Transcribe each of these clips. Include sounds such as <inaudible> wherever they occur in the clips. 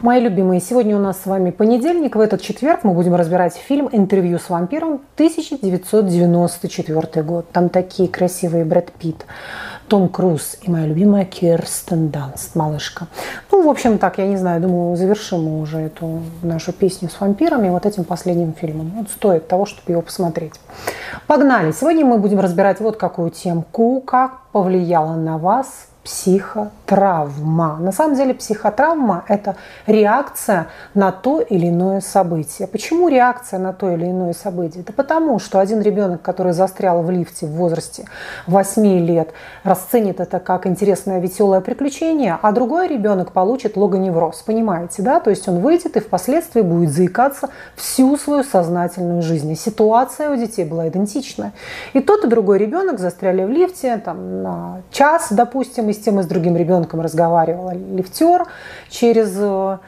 Мои любимые, сегодня у нас с вами понедельник. В этот четверг мы будем разбирать фильм «Интервью с вампиром» 1994 год. Там такие красивые Брэд Питт, том Круз и моя любимая Кирстен Данст, малышка. Ну, в общем, так, я не знаю, думаю, завершим мы уже эту нашу песню с вампирами вот этим последним фильмом. Вот стоит того, чтобы его посмотреть. Погнали! Сегодня мы будем разбирать вот какую темку, как повлияла на вас психотравма. На самом деле психотравма – это реакция на то или иное событие. Почему реакция на то или иное событие? Это потому, что один ребенок, который застрял в лифте в возрасте 8 лет, расценит это как интересное веселое приключение, а другой ребенок получит логоневроз. Понимаете, да? То есть он выйдет и впоследствии будет заикаться всю свою сознательную жизнь. И ситуация у детей была идентичная. И тот, и другой ребенок застряли в лифте там, на час, допустим, и с тем и с другим ребенком разговаривал лифтер через э,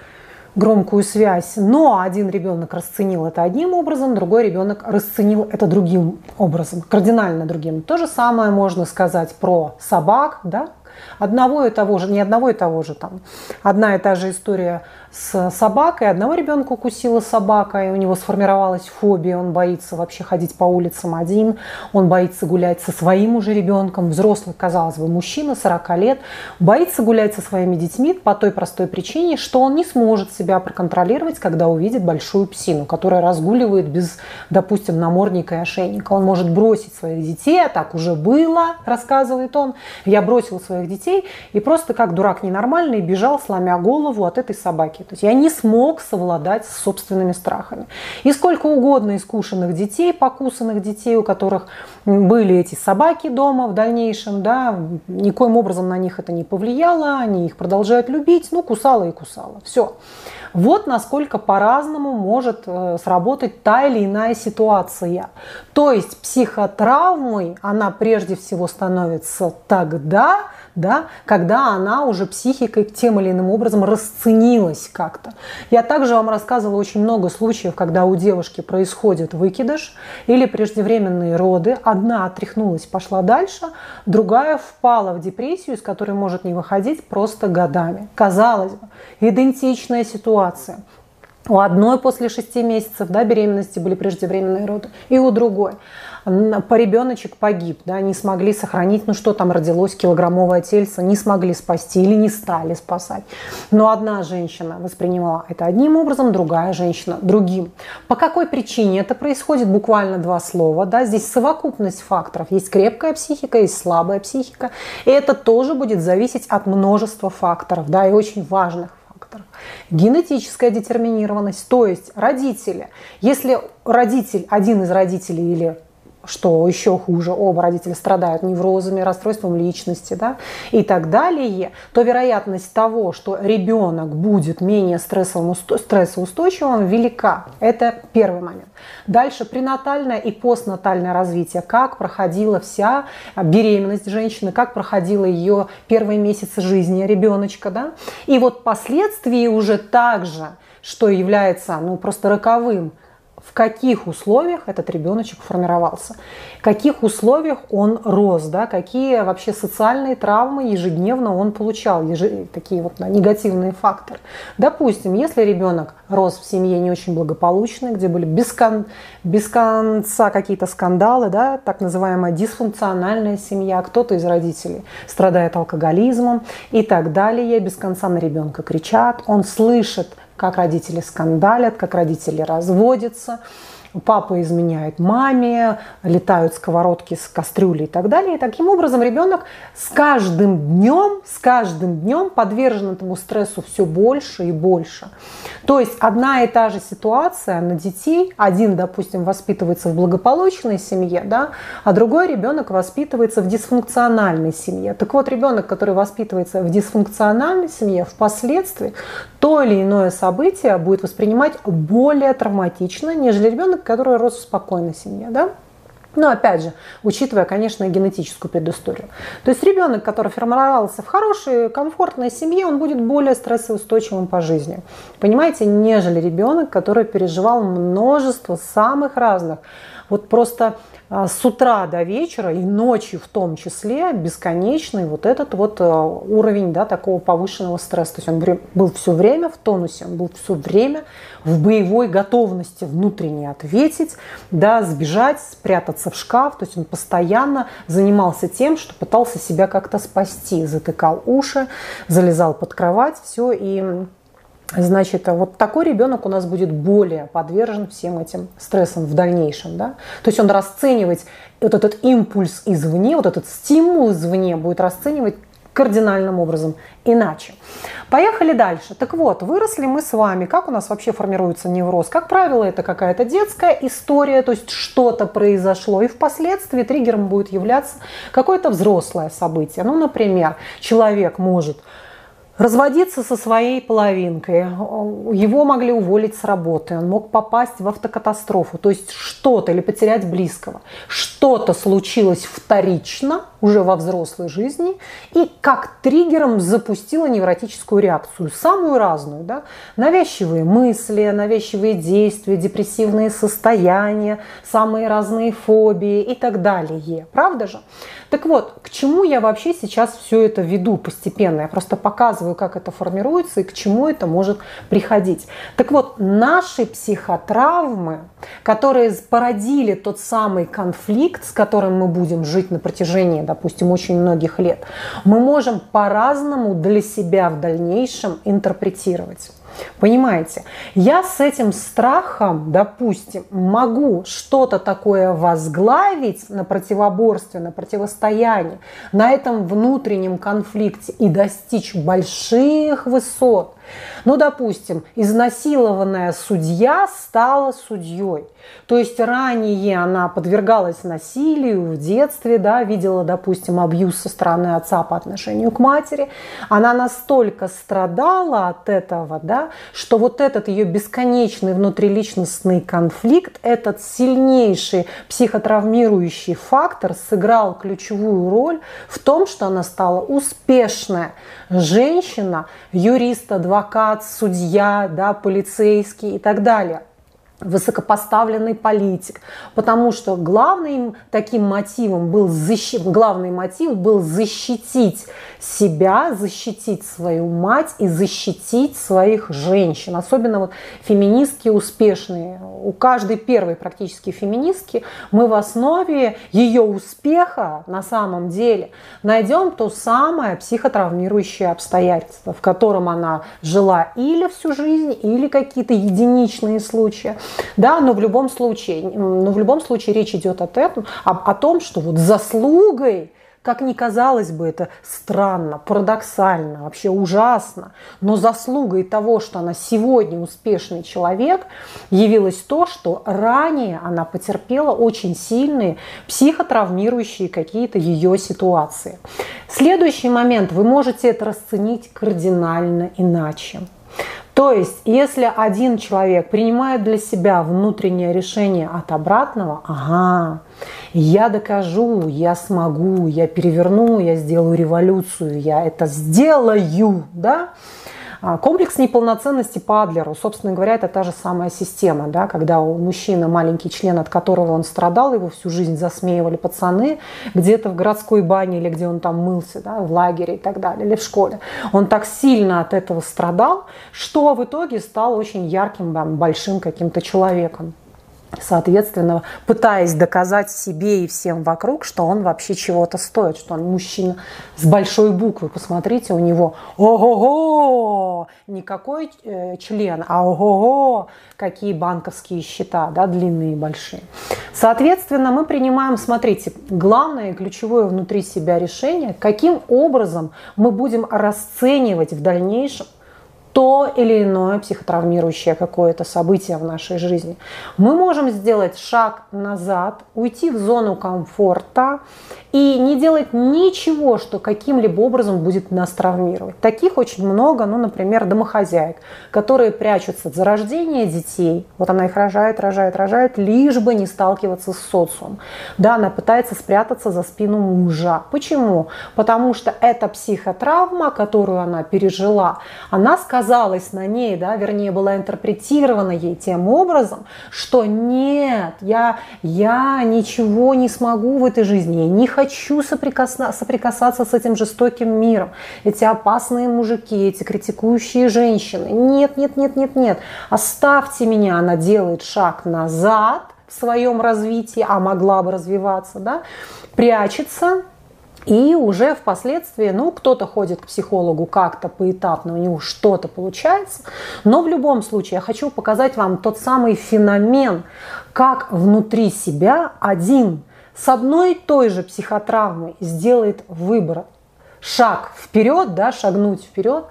громкую связь, но один ребенок расценил это одним образом, другой ребенок расценил это другим образом, кардинально другим. То же самое можно сказать про собак, да, одного и того же, не одного и того же, там, одна и та же история с собакой. Одного ребенка укусила собака, и у него сформировалась фобия. Он боится вообще ходить по улицам один, он боится гулять со своим уже ребенком. Взрослый, казалось бы, мужчина 40 лет, боится гулять со своими детьми по той простой причине, что он не сможет себя проконтролировать, когда увидит большую псину, которая разгуливает без, допустим, намордника и ошейника. Он может бросить своих детей, а так уже было, рассказывает он. Я бросил своих детей и просто как дурак ненормальный бежал, сломя голову от этой собаки страхи. То есть я не смог совладать с собственными страхами. И сколько угодно искушенных детей, покусанных детей, у которых были эти собаки дома в дальнейшем, да, никоим образом на них это не повлияло, они их продолжают любить, ну, кусала и кусала. Все. Вот насколько по-разному может э, сработать та или иная ситуация. То есть психотравмой она прежде всего становится тогда, да, когда она уже психикой тем или иным образом расценилась как-то. Я также вам рассказывала очень много случаев, когда у девушки происходит выкидыш или преждевременные роды. Одна отряхнулась, пошла дальше, другая впала в депрессию, из которой может не выходить просто годами. Казалось бы, идентичная ситуация. У одной после шести месяцев да, беременности были преждевременные роды, и у другой по ребеночек погиб, да, не смогли сохранить, ну что там родилось, килограммовое тельце, не смогли спасти или не стали спасать. Но одна женщина воспринимала это одним образом, другая женщина другим. По какой причине это происходит? Буквально два слова, да, здесь совокупность факторов. Есть крепкая психика, есть слабая психика, и это тоже будет зависеть от множества факторов, да, и очень важных. Генетическая детерминированность, то есть родители. Если родитель, один из родителей или что еще хуже, оба родителя страдают неврозами, расстройством личности да, и так далее, то вероятность того, что ребенок будет менее стрессоустойчивым, велика. Это первый момент. Дальше пренатальное и постнатальное развитие. Как проходила вся беременность женщины, как проходила ее первые месяцы жизни ребеночка. Да? И вот последствия уже также, что является ну, просто роковым, в каких условиях этот ребеночек формировался, в каких условиях он рос, да, какие вообще социальные травмы ежедневно он получал, еж... такие вот да, негативные факторы. Допустим, если ребенок рос в семье не очень благополучной, где были без, кон... без конца какие-то скандалы, да, так называемая дисфункциональная семья, кто-то из родителей страдает алкоголизмом и так далее, без конца на ребенка кричат, он слышит как родители скандалят, как родители разводятся, папа изменяет маме, летают сковородки с кастрюли и так далее. И таким образом ребенок с каждым днем, с каждым днем подвержен этому стрессу все больше и больше. То есть одна и та же ситуация на детей, один, допустим, воспитывается в благополучной семье, да, а другой ребенок воспитывается в дисфункциональной семье. Так вот, ребенок, который воспитывается в дисфункциональной семье, впоследствии то или иное событие будет воспринимать более травматично, нежели ребенок, который рос в спокойной семье, да? Но опять же, учитывая, конечно, генетическую предысторию. То есть ребенок, который формировался в хорошей, комфортной семье, он будет более стрессоустойчивым по жизни. Понимаете, нежели ребенок, который переживал множество самых разных вот просто а, с утра до вечера и ночью в том числе бесконечный вот этот вот а, уровень да, такого повышенного стресса. То есть он был все время в тонусе, он был все время в боевой готовности внутренне ответить, да, сбежать, спрятаться в шкаф. То есть он постоянно занимался тем, что пытался себя как-то спасти, затыкал уши, залезал под кровать, все и Значит, вот такой ребенок у нас будет более подвержен всем этим стрессам в дальнейшем. Да? То есть он расценивать вот этот импульс извне, вот этот стимул извне будет расценивать кардинальным образом иначе. Поехали дальше. Так вот, выросли мы с вами. Как у нас вообще формируется невроз? Как правило, это какая-то детская история, то есть что-то произошло, и впоследствии триггером будет являться какое-то взрослое событие. Ну, например, человек может разводиться со своей половинкой. Его могли уволить с работы, он мог попасть в автокатастрофу, то есть что-то или потерять близкого. Что-то случилось вторично уже во взрослой жизни и как триггером запустило невротическую реакцию, самую разную. Да? Навязчивые мысли, навязчивые действия, депрессивные состояния, самые разные фобии и так далее. Правда же? Так вот, к чему я вообще сейчас все это веду постепенно? Я просто показываю, как это формируется и к чему это может приходить. Так вот, наши психотравмы, которые породили тот самый конфликт, с которым мы будем жить на протяжении, допустим, очень многих лет, мы можем по-разному для себя в дальнейшем интерпретировать. Понимаете? Я с этим страхом, допустим, могу что-то такое возглавить на противоборстве, на противостоянии, на этом внутреннем конфликте и достичь больших высот. Ну, допустим, изнасилованная судья стала судьей. То есть ранее она подвергалась насилию в детстве, да, видела, допустим, абьюз со стороны отца по отношению к матери. Она настолько страдала от этого, да, что вот этот ее бесконечный внутриличностный конфликт, этот сильнейший психотравмирующий фактор сыграл ключевую роль в том, что она стала успешная женщина, юрист, адвокат, судья, да, полицейский и так далее высокопоставленный политик, потому что главным таким мотивом был защит, главный мотив был защитить себя, защитить свою мать и защитить своих женщин. Особенно вот феминистки успешные. У каждой первой практически феминистки мы в основе ее успеха на самом деле найдем то самое психотравмирующее обстоятельство, в котором она жила или всю жизнь, или какие-то единичные случаи. Да, но в любом случае, но в любом случае речь идет о, этом, о, о том, что вот заслугой как ни казалось бы это странно, парадоксально, вообще ужасно, но заслугой того, что она сегодня успешный человек, явилось то, что ранее она потерпела очень сильные психотравмирующие какие-то ее ситуации. Следующий момент, вы можете это расценить кардинально иначе. То есть, если один человек принимает для себя внутреннее решение от обратного, ага, я докажу, я смогу, я переверну, я сделаю революцию, я это сделаю, да, комплекс неполноценности по Адлеру, собственно говоря, это та же самая система, да, когда у мужчины маленький член, от которого он страдал, его всю жизнь засмеивали пацаны, где-то в городской бане или где он там мылся, да, в лагере и так далее, или в школе. Он так сильно от этого страдал, что в итоге стал очень ярким, большим каким-то человеком соответственно, пытаясь доказать себе и всем вокруг, что он вообще чего-то стоит, что он мужчина с большой буквы. Посмотрите, у него ого-го, не какой э, член, а ого-го, какие банковские счета, да, длинные и большие. Соответственно, мы принимаем, смотрите, главное и ключевое внутри себя решение, каким образом мы будем расценивать в дальнейшем то или иное психотравмирующее какое-то событие в нашей жизни. Мы можем сделать шаг назад, уйти в зону комфорта и не делать ничего, что каким-либо образом будет нас травмировать. Таких очень много, ну, например, домохозяек, которые прячутся за рождение детей. Вот она их рожает, рожает, рожает, лишь бы не сталкиваться с социумом. Да, она пытается спрятаться за спину мужа. Почему? Потому что эта психотравма, которую она пережила, она, скажем, сказалось на ней, да, вернее, была интерпретирована ей тем образом, что нет, я, я ничего не смогу в этой жизни, я не хочу соприкасна, соприкасаться с этим жестоким миром, эти опасные мужики, эти критикующие женщины. Нет, нет, нет, нет, нет, оставьте меня, она делает шаг назад в своем развитии, а могла бы развиваться, да, прячется, и уже впоследствии, ну, кто-то ходит к психологу как-то поэтапно, у него что-то получается. Но в любом случае я хочу показать вам тот самый феномен, как внутри себя один с одной и той же психотравмой сделает выбор. Шаг вперед, да, шагнуть вперед,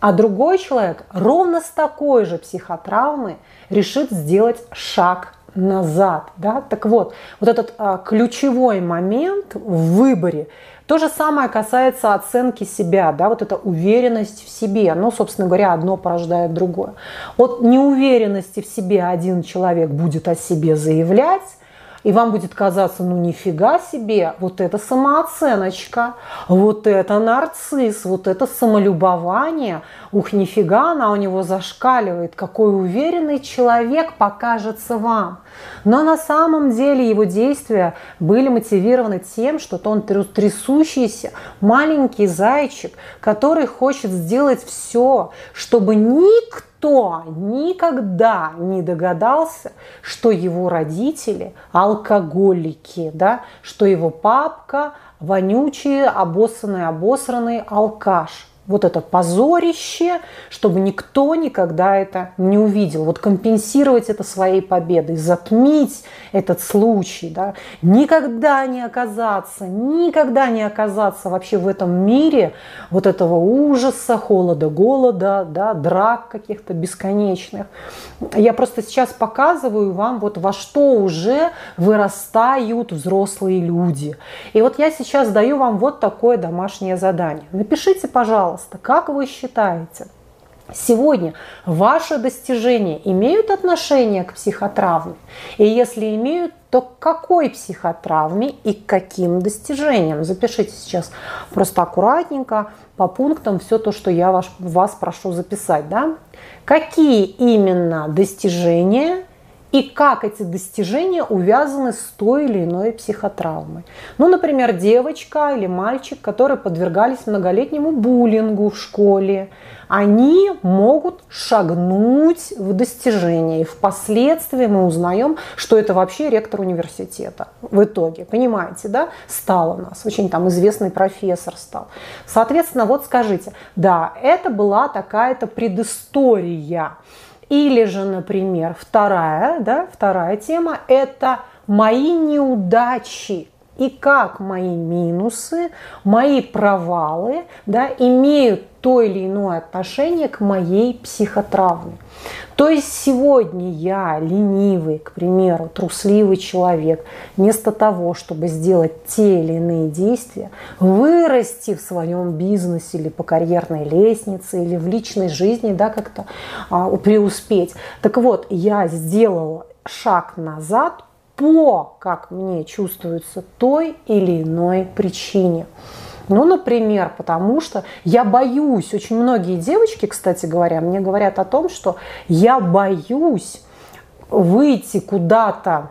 а другой человек ровно с такой же психотравмой решит сделать шаг назад. Да? Так вот, вот этот а, ключевой момент в выборе, то же самое касается оценки себя, да, вот эта уверенность в себе. Ну, собственно говоря, одно порождает другое. От неуверенности в себе один человек будет о себе заявлять, и вам будет казаться, ну нифига себе, вот это самооценочка, вот это нарцисс, вот это самолюбование, ух, нифига она у него зашкаливает, какой уверенный человек покажется вам. Но на самом деле его действия были мотивированы тем, что он трясущийся маленький зайчик, который хочет сделать все, чтобы никто никто никогда не догадался, что его родители алкоголики, да, что его папка вонючий, обоссанный, обосранный алкаш вот это позорище, чтобы никто никогда это не увидел. Вот компенсировать это своей победой, затмить этот случай, да, никогда не оказаться, никогда не оказаться вообще в этом мире вот этого ужаса, холода, голода, да, драк каких-то бесконечных. Я просто сейчас показываю вам вот во что уже вырастают взрослые люди. И вот я сейчас даю вам вот такое домашнее задание. Напишите, пожалуйста, пожалуйста, как вы считаете, сегодня ваши достижения имеют отношение к психотравме? И если имеют, то к какой психотравме и к каким достижениям? Запишите сейчас просто аккуратненько по пунктам все то, что я вас, вас прошу записать. Да? Какие именно достижения и как эти достижения увязаны с той или иной психотравмой. Ну, например, девочка или мальчик, которые подвергались многолетнему буллингу в школе, они могут шагнуть в достижение. И впоследствии мы узнаем, что это вообще ректор университета в итоге. Понимаете, да? Стал у нас. Очень там известный профессор стал. Соответственно, вот скажите, да, это была такая-то предыстория. Или же, например, вторая, да, вторая тема – это мои неудачи и как мои минусы, мои провалы да, имеют то или иное отношение к моей психотравме. То есть сегодня я, ленивый, к примеру, трусливый человек, вместо того, чтобы сделать те или иные действия, вырасти в своем бизнесе или по карьерной лестнице, или в личной жизни, да, как-то а, преуспеть. Так вот, я сделала шаг назад по, как мне чувствуется, той или иной причине. Ну, например, потому что я боюсь, очень многие девочки, кстати говоря, мне говорят о том, что я боюсь выйти куда-то,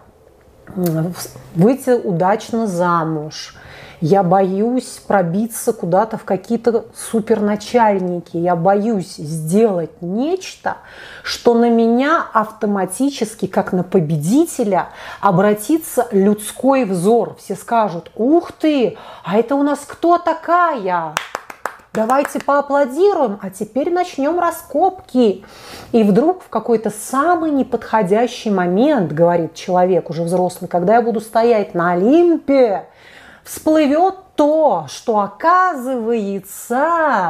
выйти удачно замуж, я боюсь пробиться куда-то в какие-то суперначальники. Я боюсь сделать нечто, что на меня автоматически, как на победителя, обратится людской взор. Все скажут, ух ты, а это у нас кто такая? давайте поаплодируем, а теперь начнем раскопки. И вдруг в какой-то самый неподходящий момент, говорит человек уже взрослый, когда я буду стоять на Олимпе, всплывет то, что оказывается,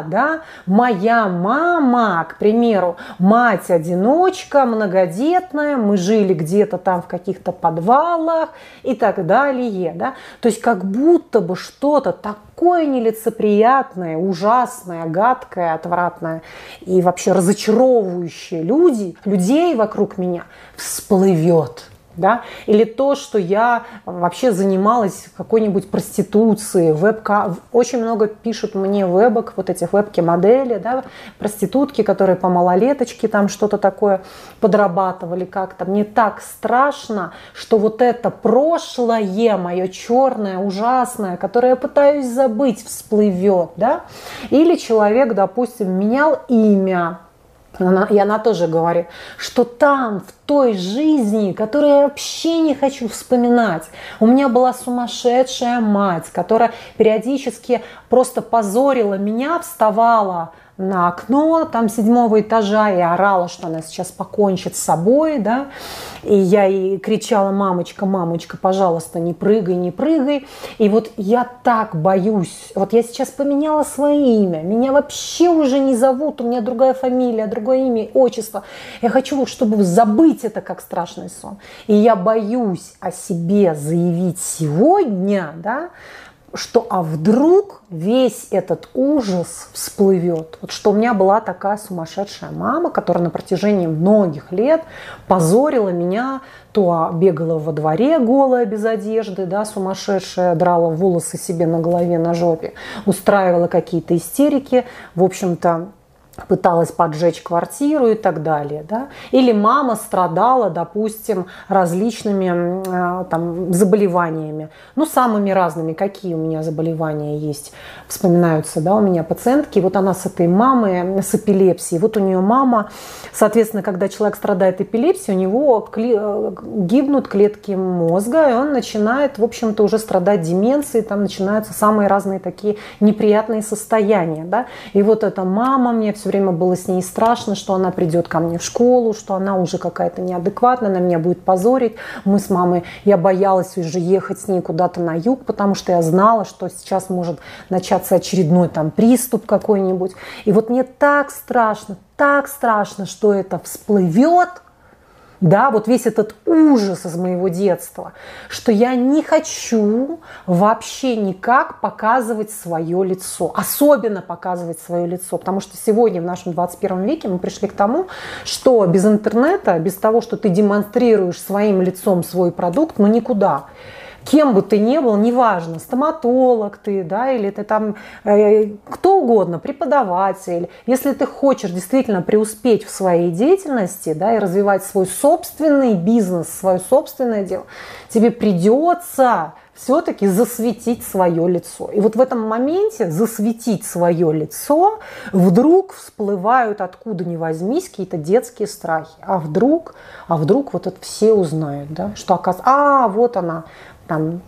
да, моя мама, к примеру, мать-одиночка, многодетная, мы жили где-то там в каких-то подвалах и так далее, да, то есть как будто бы что-то такое нелицеприятное, ужасное, гадкое, отвратное и вообще разочаровывающее люди, людей вокруг меня всплывет – да, или то, что я вообще занималась какой-нибудь проституцией, вебка, очень много пишут мне вебок, вот этих вебки-модели, да, проститутки, которые по малолеточке там что-то такое подрабатывали как-то. Мне так страшно, что вот это прошлое мое черное, ужасное, которое я пытаюсь забыть, всплывет, да, или человек, допустим, менял имя, она, и она тоже говорит, что там, в той жизни, которую я вообще не хочу вспоминать, у меня была сумасшедшая мать, которая периодически просто позорила меня, вставала на окно там седьмого этажа и орала, что она сейчас покончит с собой, да, и я ей кричала, мамочка, мамочка, пожалуйста, не прыгай, не прыгай, и вот я так боюсь, вот я сейчас поменяла свое имя, меня вообще уже не зовут, у меня другая фамилия, другое имя, отчество, я хочу, чтобы забыть это как страшный сон, и я боюсь о себе заявить сегодня, да, что а вдруг весь этот ужас всплывет. Вот что у меня была такая сумасшедшая мама, которая на протяжении многих лет позорила меня, то бегала во дворе голая без одежды, да, сумасшедшая, драла волосы себе на голове, на жопе, устраивала какие-то истерики, в общем-то, пыталась поджечь квартиру и так далее. Да? Или мама страдала, допустим, различными э, там, заболеваниями. Ну, самыми разными. Какие у меня заболевания есть? Вспоминаются да, у меня пациентки. Вот она с этой мамой, с эпилепсией. Вот у нее мама, соответственно, когда человек страдает эпилепсией, у него э, гибнут клетки мозга, и он начинает, в общем-то, уже страдать деменцией. Там начинаются самые разные такие неприятные состояния. Да? И вот эта мама мне все все время было с ней страшно, что она придет ко мне в школу, что она уже какая-то неадекватная, она меня будет позорить. Мы с мамой, я боялась уже ехать с ней куда-то на юг, потому что я знала, что сейчас может начаться очередной там приступ какой-нибудь. И вот мне так страшно, так страшно, что это всплывет – да, вот весь этот ужас из моего детства, что я не хочу вообще никак показывать свое лицо, особенно показывать свое лицо, потому что сегодня в нашем 21 веке мы пришли к тому, что без интернета, без того, что ты демонстрируешь своим лицом свой продукт, ну никуда кем бы ты ни был, неважно, стоматолог ты, да, или ты там э, кто угодно, преподаватель, если ты хочешь действительно преуспеть в своей деятельности, да, и развивать свой собственный бизнес, свое собственное дело, тебе придется все-таки засветить свое лицо. И вот в этом моменте засветить свое лицо вдруг всплывают откуда ни возьмись какие-то детские страхи. А вдруг, а вдруг вот это все узнают, да, что оказывается, а вот она, там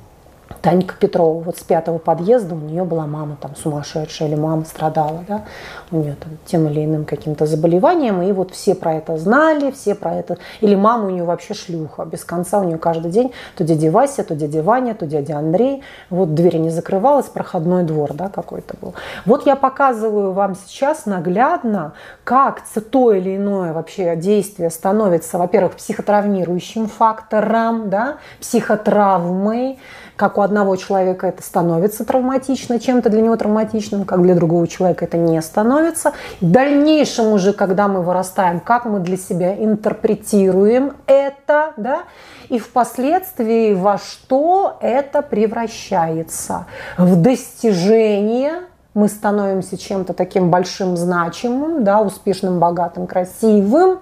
Танька Петрова, вот с пятого подъезда у нее была мама там сумасшедшая, или мама страдала, да, у нее там тем или иным каким-то заболеванием, и вот все про это знали, все про это, или мама у нее вообще шлюха, без конца у нее каждый день то дядя Вася, то дядя Ваня, то дядя Андрей, вот дверь не закрывалась, проходной двор, да, какой-то был. Вот я показываю вам сейчас наглядно, как то или иное вообще действие становится, во-первых, психотравмирующим фактором, да, психотравмой, как у одного человека это становится травматично, чем-то для него травматичным, как для другого человека это не становится. В дальнейшем уже, когда мы вырастаем, как мы для себя интерпретируем это, да, и впоследствии во что это превращается. В достижение мы становимся чем-то таким большим, значимым, да, успешным, богатым, красивым,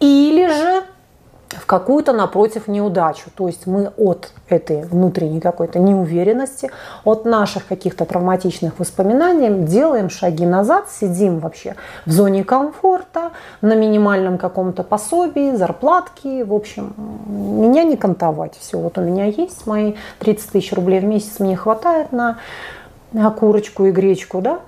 или же в какую-то, напротив, неудачу. То есть мы от этой внутренней какой-то неуверенности, от наших каких-то травматичных воспоминаний делаем шаги назад, сидим вообще в зоне комфорта, на минимальном каком-то пособии, зарплатке. В общем, меня не кантовать. Все, вот у меня есть мои 30 тысяч рублей в месяц, мне хватает на курочку и гречку, да,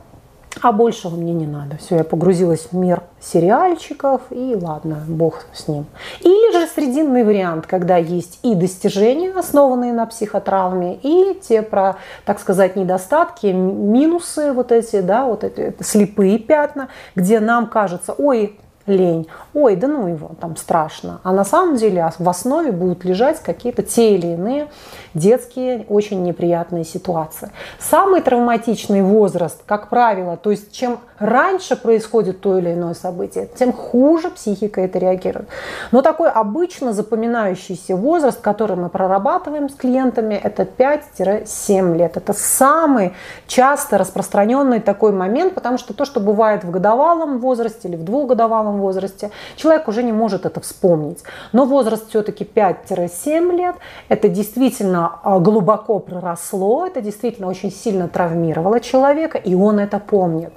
а большего мне не надо. Все, я погрузилась в мир сериальчиков, и ладно, бог с ним. Или же срединный вариант, когда есть и достижения, основанные на психотравме, и те про, так сказать, недостатки, минусы вот эти, да, вот эти слепые пятна, где нам кажется, ой, лень. Ой, да ну его, там страшно. А на самом деле в основе будут лежать какие-то те или иные детские очень неприятные ситуации. Самый травматичный возраст, как правило, то есть чем раньше происходит то или иное событие, тем хуже психика это реагирует. Но такой обычно запоминающийся возраст, который мы прорабатываем с клиентами, это 5-7 лет. Это самый часто распространенный такой момент, потому что то, что бывает в годовалом возрасте или в двухгодовалом возрасте, человек уже не может это вспомнить. Но возраст все-таки 5-7 лет, это действительно а, глубоко проросло, это действительно очень сильно травмировало человека, и он это помнит.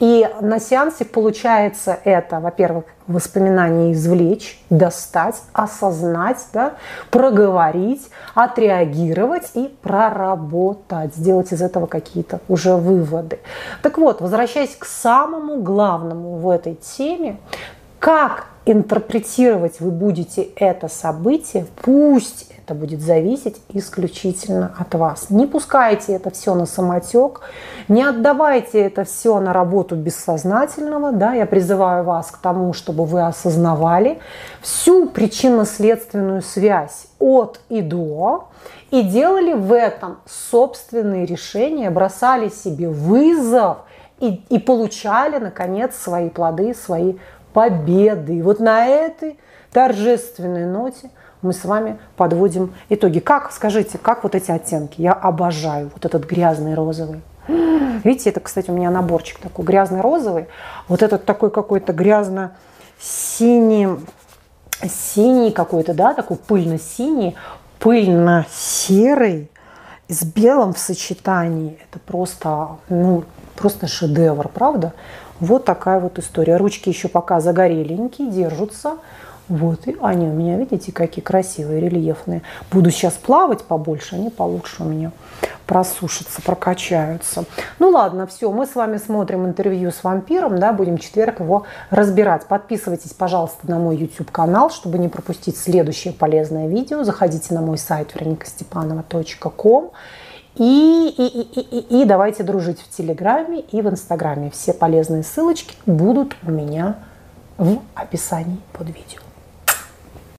И на сеансе получается это, во-первых, воспоминания извлечь, достать, осознать, да, проговорить, отреагировать и проработать, сделать из этого какие-то уже выводы. Так вот, возвращаясь к самому главному в этой теме, как интерпретировать вы будете это событие, пусть это будет зависеть исключительно от вас. Не пускайте это все на самотек, не отдавайте это все на работу бессознательного. Да? Я призываю вас к тому, чтобы вы осознавали всю причинно-следственную связь от и до и делали в этом собственные решения, бросали себе вызов и, и получали, наконец, свои плоды, свои победы. И вот на этой торжественной ноте мы с вами подводим итоги. Как, скажите, как вот эти оттенки? Я обожаю вот этот грязный розовый. <gasps> Видите, это, кстати, у меня наборчик такой грязный розовый. Вот этот такой какой-то грязно-синий, синий какой-то, да, такой пыльно-синий, пыльно-серый с белым в сочетании. Это просто, ну, просто шедевр, правда? Вот такая вот история. Ручки еще пока загореленькие, держатся. Вот, и они у меня, видите, какие красивые, рельефные. Буду сейчас плавать побольше, они получше у меня просушатся, прокачаются. Ну ладно, все, мы с вами смотрим интервью с вампиром, да, будем четверг его разбирать. Подписывайтесь, пожалуйста, на мой YouTube-канал, чтобы не пропустить следующее полезное видео. Заходите на мой сайт вероникастепанова.ком и, и, и, и, и давайте дружить в Телеграме и в Инстаграме. Все полезные ссылочки будут у меня в описании под видео.